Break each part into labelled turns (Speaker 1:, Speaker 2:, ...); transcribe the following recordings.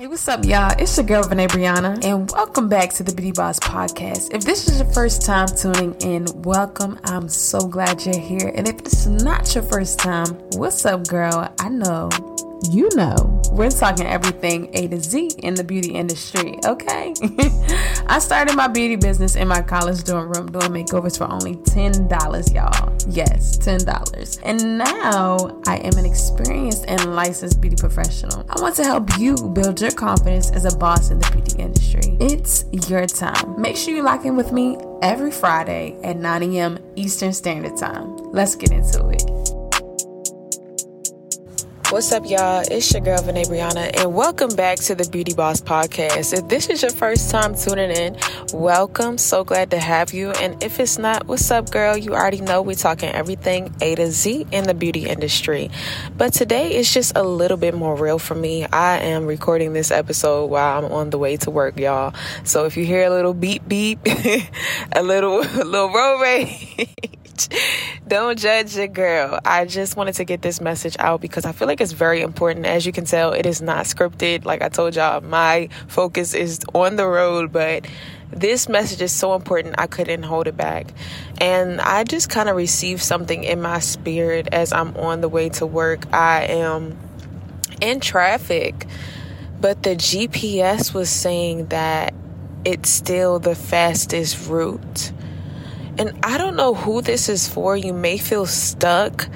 Speaker 1: Hey, what's up, y'all? It's your girl, Vinay Brianna, and welcome back to the Beauty Boss Podcast. If this is your first time tuning in, welcome. I'm so glad you're here. And if it's not your first time, what's up, girl? I know you know, we're talking everything A to Z in the beauty industry, okay? I started my beauty business in my college dorm room doing makeovers for only $10, y'all. Yes, $10. And now I am an experienced and licensed beauty professional. I want to help you build your confidence as a boss in the beauty industry. It's your time. Make sure you lock in with me every Friday at 9 a.m. Eastern Standard Time. Let's get into it. What's up, y'all? It's your girl, Vinay Brianna, and welcome back to the Beauty Boss Podcast. If this is your first time tuning in, welcome. So glad to have you. And if it's not, what's up, girl? You already know we're talking everything A to Z in the beauty industry. But today is just a little bit more real for me. I am recording this episode while I'm on the way to work, y'all. So if you hear a little beep beep, a little, a little road rage, don't judge your girl. I just wanted to get this message out because I feel like it's very important. As you can tell, it is not scripted. Like I told y'all, my focus is on the road, but this message is so important I couldn't hold it back. And I just kind of received something in my spirit as I'm on the way to work. I am in traffic, but the GPS was saying that it's still the fastest route. And I don't know who this is for. You may feel stuck.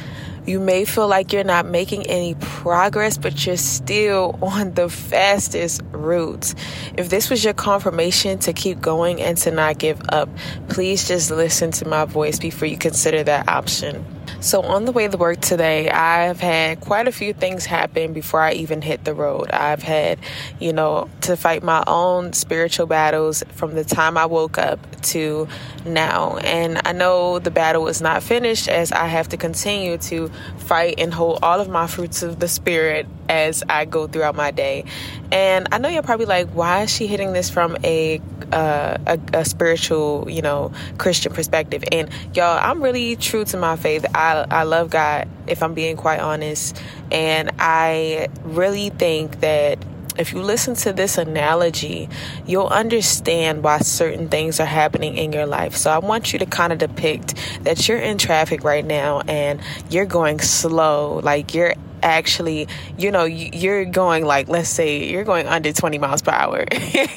Speaker 1: You may feel like you're not making any progress, but you're still on the fastest route. If this was your confirmation to keep going and to not give up, please just listen to my voice before you consider that option. So, on the way to work today, I've had quite a few things happen before I even hit the road. I've had, you know, to fight my own spiritual battles from the time I woke up to now. And I know the battle is not finished as I have to continue to fight and hold all of my fruits of the spirit as I go throughout my day. And I know you're probably like, why is she hitting this from a a, a, spiritual, you know, Christian perspective? And y'all, I'm really true to my faith. I I love God, if I'm being quite honest, and I really think that if you listen to this analogy, you'll understand why certain things are happening in your life. So I want you to kind of depict that you're in traffic right now and you're going slow, like you're actually, you know, you're going like, let's say you're going under 20 miles per hour.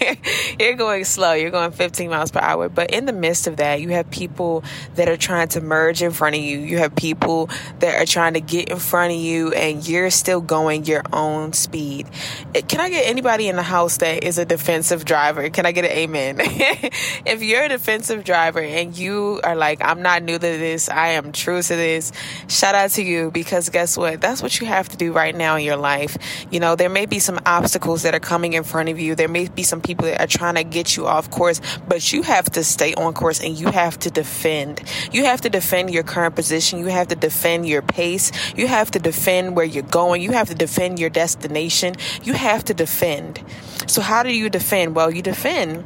Speaker 1: you're going slow, you're going 15 miles per hour. But in the midst of that, you have people that are trying to merge in front of you. You have people that are trying to get in front of you, and you're still going your own speed. Eh, can I get anybody in the house that is a defensive driver? Can I get an amen? if you're a defensive driver and you are like, I'm not new to this, I am true to this, shout out to you because guess what? That's what you have have to do right now in your life. You know, there may be some obstacles that are coming in front of you. There may be some people that are trying to get you off course, but you have to stay on course and you have to defend. You have to defend your current position. You have to defend your pace. You have to defend where you're going. You have to defend your destination. You have to defend. So, how do you defend? Well, you defend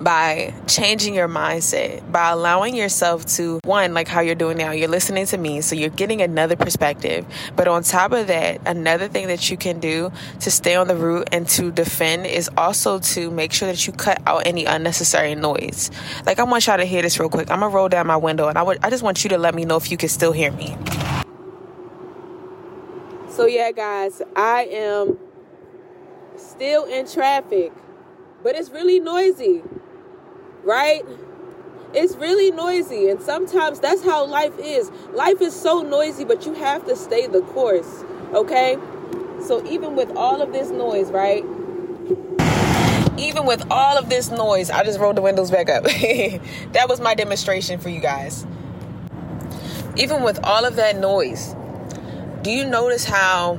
Speaker 1: by changing your mindset, by allowing yourself to, one, like how you're doing now, you're listening to me, so you're getting another perspective. But on top of that, another thing that you can do to stay on the route and to defend is also to make sure that you cut out any unnecessary noise. Like, I want y'all to hear this real quick. I'm gonna roll down my window and I, would, I just want you to let me know if you can still hear me. So, yeah, guys, I am still in traffic, but it's really noisy right? It's really noisy, and sometimes that's how life is. Life is so noisy, but you have to stay the course, okay? So, even with all of this noise, right? Even with all of this noise, I just rolled the windows back up. that was my demonstration for you guys. Even with all of that noise, do you notice how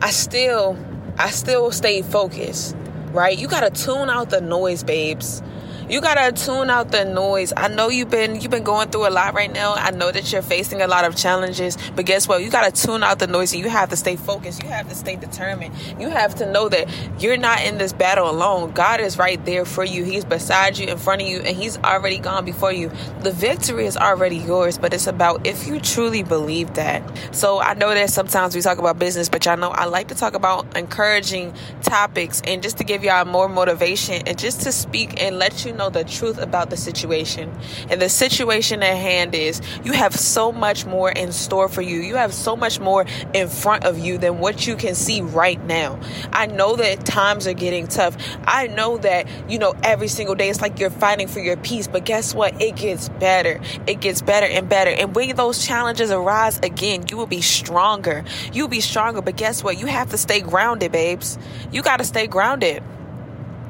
Speaker 1: I still I still stay focused? Right? You got to tune out the noise, babes. You gotta tune out the noise. I know you've been you've been going through a lot right now. I know that you're facing a lot of challenges, but guess what? You gotta tune out the noise and you have to stay focused. You have to stay determined. You have to know that you're not in this battle alone. God is right there for you. He's beside you, in front of you, and He's already gone before you. The victory is already yours, but it's about if you truly believe that. So I know that sometimes we talk about business, but y'all know I like to talk about encouraging topics and just to give y'all more motivation and just to speak and let you know know the truth about the situation. And the situation at hand is you have so much more in store for you. You have so much more in front of you than what you can see right now. I know that times are getting tough. I know that, you know, every single day it's like you're fighting for your peace. But guess what? It gets better. It gets better and better. And when those challenges arise again, you will be stronger. You'll be stronger. But guess what? You have to stay grounded, babes. You got to stay grounded.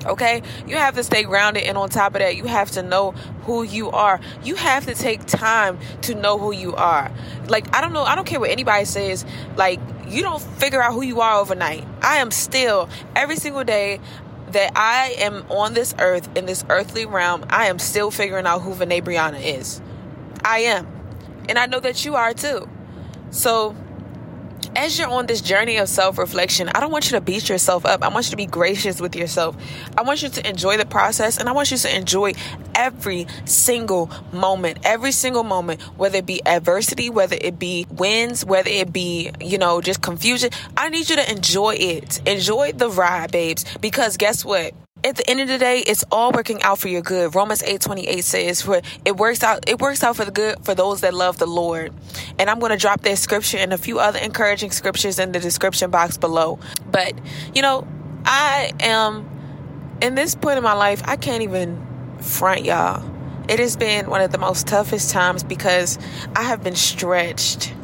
Speaker 1: Okay, you have to stay grounded, and on top of that, you have to know who you are. You have to take time to know who you are. Like, I don't know, I don't care what anybody says, like, you don't figure out who you are overnight. I am still, every single day, that I am on this earth, in this earthly realm, I am still figuring out who Vene Brianna is. I am. And I know that you are too. So, as you're on this journey of self reflection, I don't want you to beat yourself up. I want you to be gracious with yourself. I want you to enjoy the process and I want you to enjoy every single moment, every single moment, whether it be adversity, whether it be wins, whether it be, you know, just confusion. I need you to enjoy it. Enjoy the ride, babes, because guess what? At the end of the day, it's all working out for your good. Romans 8 28 says, for it works out, it works out for the good for those that love the Lord. And I'm going to drop that scripture and a few other encouraging scriptures in the description box below. But, you know, I am in this point in my life, I can't even front y'all. It has been one of the most toughest times because I have been stretched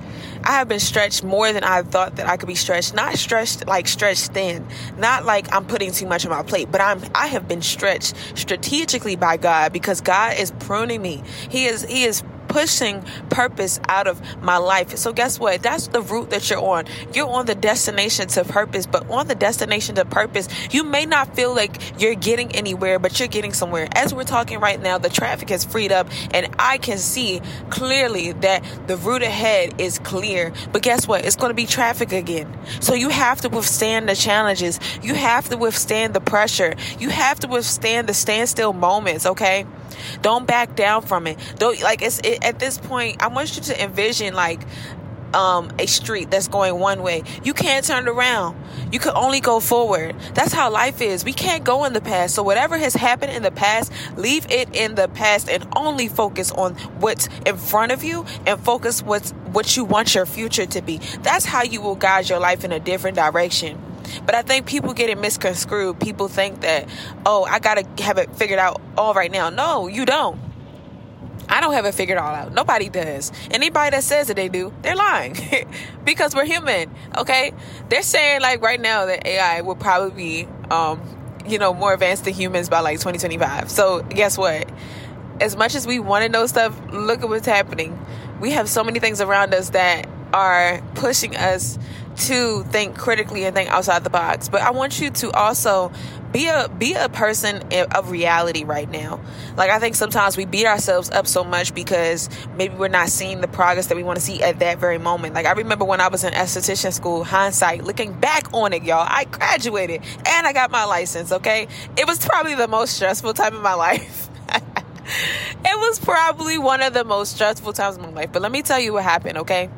Speaker 1: I have been stretched more than I thought that I could be stretched. Not stretched like stretched thin, not like I'm putting too much on my plate, but I'm I have been stretched strategically by God because God is pruning me. He is He is pushing purpose out of my life. So guess what? That's the route that you're on. You're on the destination to purpose, but on the destination to purpose, you may not feel like you're getting anywhere, but you're getting somewhere. As we're talking right now, the traffic has freed up and I can see clearly that the route ahead is clear. But guess what? It's going to be traffic again. So you have to withstand the challenges. You have to withstand the pressure. You have to withstand the standstill moments, okay? Don't back down from it. Don't like it's it, at this point. I want you to envision like um, a street that's going one way. You can't turn around. You can only go forward. That's how life is. We can't go in the past. So whatever has happened in the past, leave it in the past and only focus on what's in front of you and focus what's what you want your future to be. That's how you will guide your life in a different direction. But I think people get it misconstrued. People think that, oh, I got to have it figured out all right now. No, you don't. I don't have it figured all out. Nobody does. Anybody that says that they do, they're lying because we're human. Okay, they're saying like right now that AI will probably be, um, you know, more advanced than humans by like 2025. So guess what? As much as we want to know stuff, look at what's happening. We have so many things around us that are pushing us to think critically and think outside the box. But I want you to also be a be a person of reality right now. Like I think sometimes we beat ourselves up so much because maybe we're not seeing the progress that we want to see at that very moment. Like I remember when I was in esthetician school, hindsight, looking back on it, y'all, I graduated and I got my license, okay? It was probably the most stressful time of my life. it was probably one of the most stressful times of my life. But let me tell you what happened, okay?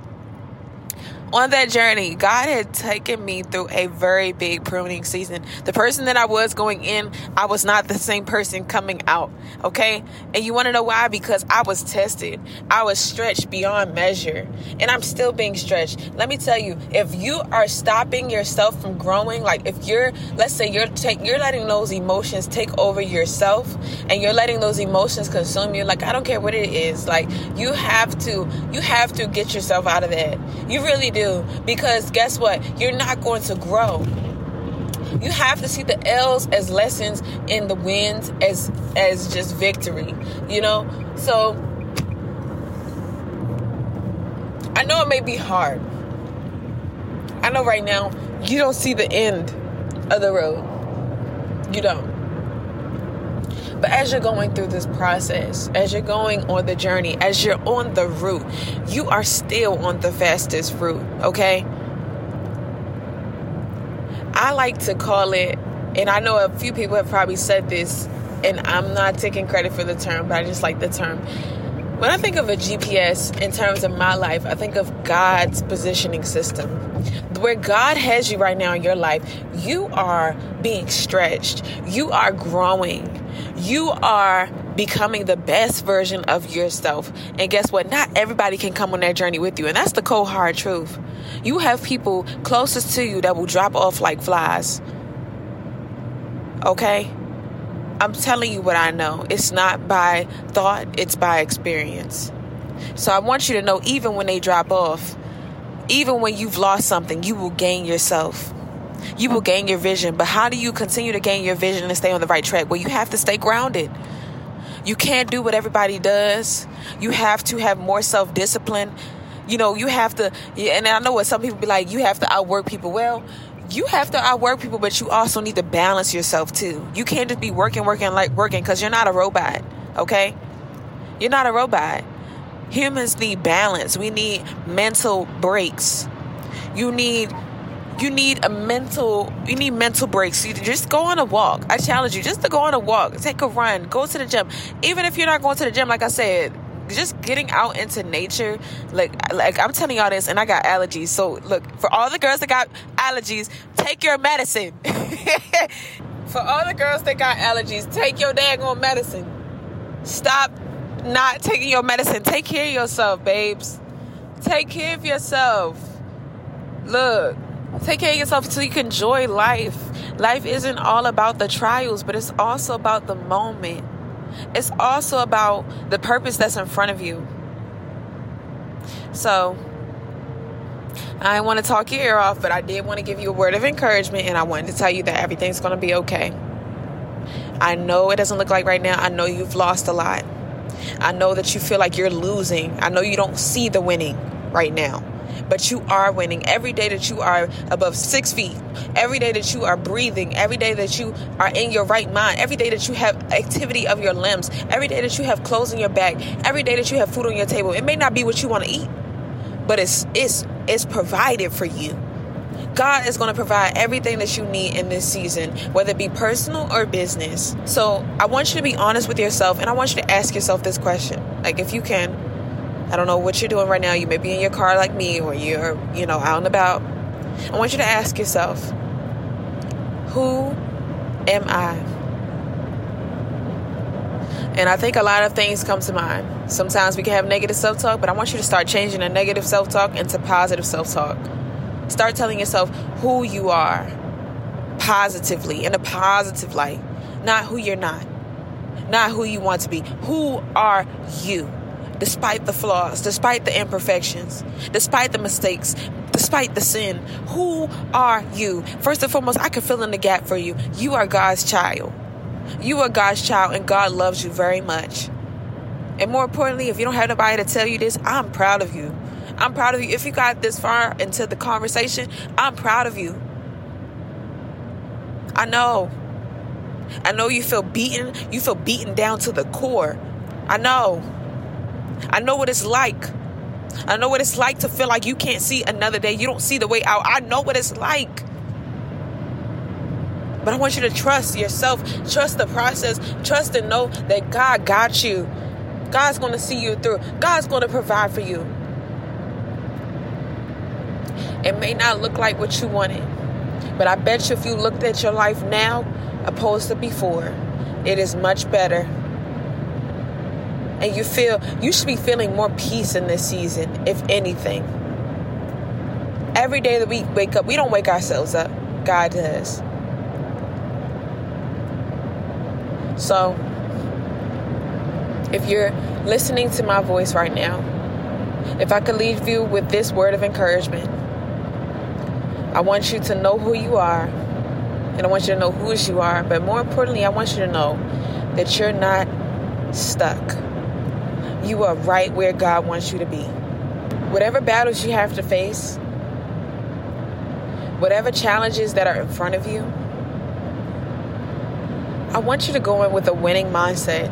Speaker 1: On that journey, God had taken me through a very big pruning season. The person that I was going in, I was not the same person coming out. Okay. And you want to know why? Because I was tested. I was stretched beyond measure. And I'm still being stretched. Let me tell you, if you are stopping yourself from growing, like if you're, let's say you're take, you're letting those emotions take over yourself and you're letting those emotions consume you, like I don't care what it is, like you have to, you have to get yourself out of that. You really do. Because guess what? You're not going to grow. You have to see the L's as lessons and the wins as as just victory. You know? So I know it may be hard. I know right now you don't see the end of the road. You don't. But as you're going through this process, as you're going on the journey, as you're on the route, you are still on the fastest route, okay? I like to call it, and I know a few people have probably said this, and I'm not taking credit for the term, but I just like the term. When I think of a GPS in terms of my life, I think of God's positioning system. Where God has you right now in your life, you are being stretched, you are growing, you are becoming the best version of yourself. And guess what? Not everybody can come on that journey with you. And that's the cold hard truth. You have people closest to you that will drop off like flies. Okay? I'm telling you what I know. It's not by thought, it's by experience. So I want you to know even when they drop off, even when you've lost something, you will gain yourself. You will gain your vision. But how do you continue to gain your vision and stay on the right track? Well, you have to stay grounded. You can't do what everybody does. You have to have more self discipline. You know, you have to, and I know what some people be like, you have to outwork people. Well, you have to outwork people, but you also need to balance yourself too. You can't just be working, working, like working because you're not a robot, okay? You're not a robot. Humans need balance. We need mental breaks. You need you need a mental you need mental breaks. You just go on a walk. I challenge you just to go on a walk. Take a run. Go to the gym. Even if you're not going to the gym like i said just getting out into nature. Like like i'm telling y'all this and i got allergies. So look for all the girls that got allergies take your medicine. For all the girls that got allergies take your daggone medicine. Stop not taking your medicine. Take care of yourself babes. Take care of yourself. Look take care of yourself so you can enjoy life life isn't all about the trials but it's also about the moment it's also about the purpose that's in front of you. So, I didn't want to talk your ear off, but I did want to give you a word of encouragement and I wanted to tell you that everything's going to be okay. I know it doesn't look like right now. I know you've lost a lot. I know that you feel like you're losing. I know you don't see the winning right now but you are winning. Every day that you are above six feet, every day that you are breathing, every day that you are in your right mind, every day that you have activity of your limbs, every day that you have clothes in your back, every day that you have food on your table. It may not be what you want to eat, but it's it's it's provided for you. God is going to provide everything that you need in this season, whether it be personal or business. So I want you to be honest with yourself and I want you to ask yourself this question. Like, if you can, I don't know what you're doing right now. You may be in your car like me, or you're, you know, out and about. I want you to ask yourself, who am I? And I think a lot of things come to mind. Sometimes we can have negative self talk, but I want you to start changing the negative self talk into positive self talk. Start telling yourself who you are positively, in a positive light, not who you're not, not who you want to be. Who are you? Despite the flaws, despite the imperfections, despite the mistakes, despite the sin. Who are you? First and foremost, I can fill in the gap for you. You are God's child. You are God's child, and God loves you very much. And more importantly, if you don't have nobody to tell you this, I'm proud of you. I'm proud of you. If you got this far into the conversation, I'm proud of you. I know. I know you feel beaten. You feel beaten down to the core. I know. I know what it's like. I know what it's like to feel like you can't see another day. You don't see the way out. I know what it's like. But I want you to trust yourself, trust the process, trust and know that God got you. God's going to see you through. God's going to provide for you. It may not look like what you wanted, but I bet you if you looked at your life now opposed to before, it is much better and you feel you should be feeling more peace in this season, if anything. Every day that we wake up, we don't wake ourselves up. God does. So, if you're listening to my voice right now, if I could leave you with this word of encouragement, I want you to know who you are, and I want you to know whose you are, but more importantly, I want you to know that you're not stuck you are right where God wants you to be. Whatever battles you have to face, whatever challenges that are in front of you, I want you to go in with a winning mindset.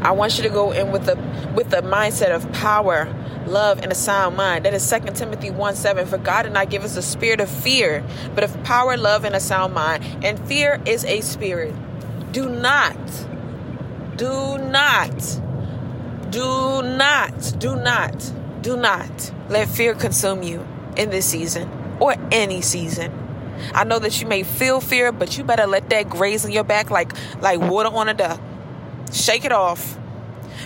Speaker 1: I want you to go in with the with the mindset of power, love, and a sound mind. That is 2 Timothy 1 7. For God did not give us a spirit of fear, but of power, love, and a sound mind. And fear is a spirit. Do not, do not, do not, do not, do not let fear consume you in this season or any season. I know that you may feel fear, but you better let that graze in your back like like water on a duck. Shake it off.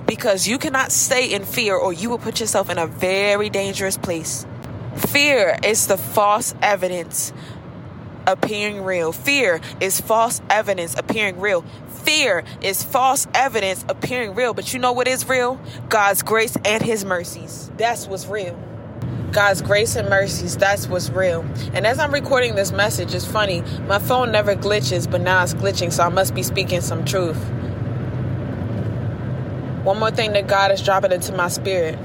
Speaker 1: Because you cannot stay in fear or you will put yourself in a very dangerous place. Fear is the false evidence appearing real. Fear is false evidence appearing real. Fear is false evidence appearing real. But you know what is real? God's grace and His mercies. That's what's real. God's grace and mercies, that's what's real. And as I'm recording this message, it's funny, my phone never glitches, but now it's glitching, so I must be speaking some truth. One more thing that God is dropping into my spirit.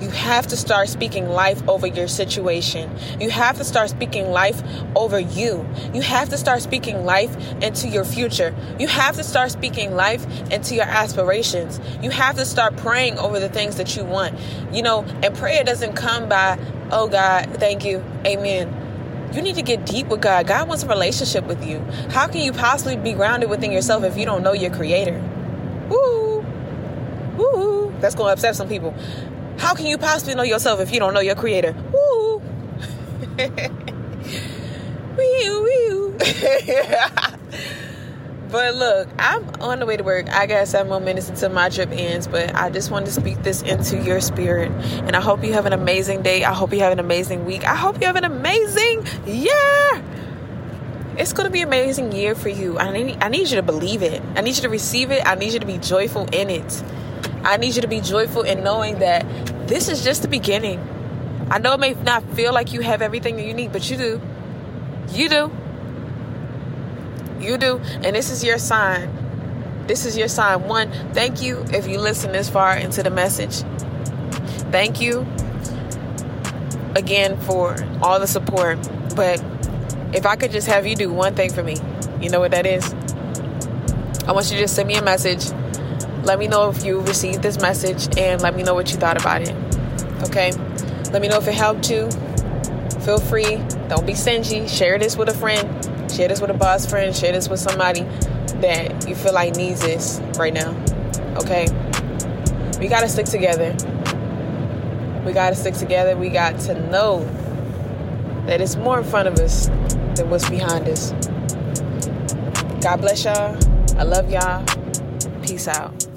Speaker 1: You have to start speaking life over your situation. You have to start speaking life over you. You have to start speaking life into your future. You have to start speaking life into your aspirations. You have to start praying over the things that you want. You know, and prayer doesn't come by, oh God, thank you, amen. You need to get deep with God. God wants a relationship with you. How can you possibly be grounded within yourself if you don't know your creator? Woo! Woo! That's going to upset some people. How can you possibly know yourself if you don't know your creator? Woo! wee wee. but look, I'm on the way to work. I got seven more minutes until my trip ends, but I just wanted to speak this into your spirit. And I hope you have an amazing day. I hope you have an amazing week. I hope you have an amazing year. It's going to be an amazing year for you. I need, I need you to believe it. I need you to receive it. I need you to be joyful in it. I need you to be joyful in knowing that this is just the beginning. I know it may not feel like you have everything that you need, but you do. You do. You do. And this is your sign. This is your sign. One, thank you if you listen this far into the message. Thank you again for all the support. But if I could just have you do one thing for me, you know what that is? I want you to just send me a message let me know if you received this message and let me know what you thought about it. Okay? Let me know if it helped you. Feel free. Don't be stingy. Share this with a friend. Share this with a boss friend. Share this with somebody that you feel like needs this right now. Okay? We got to stick together. We got to stick together. We got to know that it's more in front of us than what's behind us. God bless y'all. I love y'all. Peace out.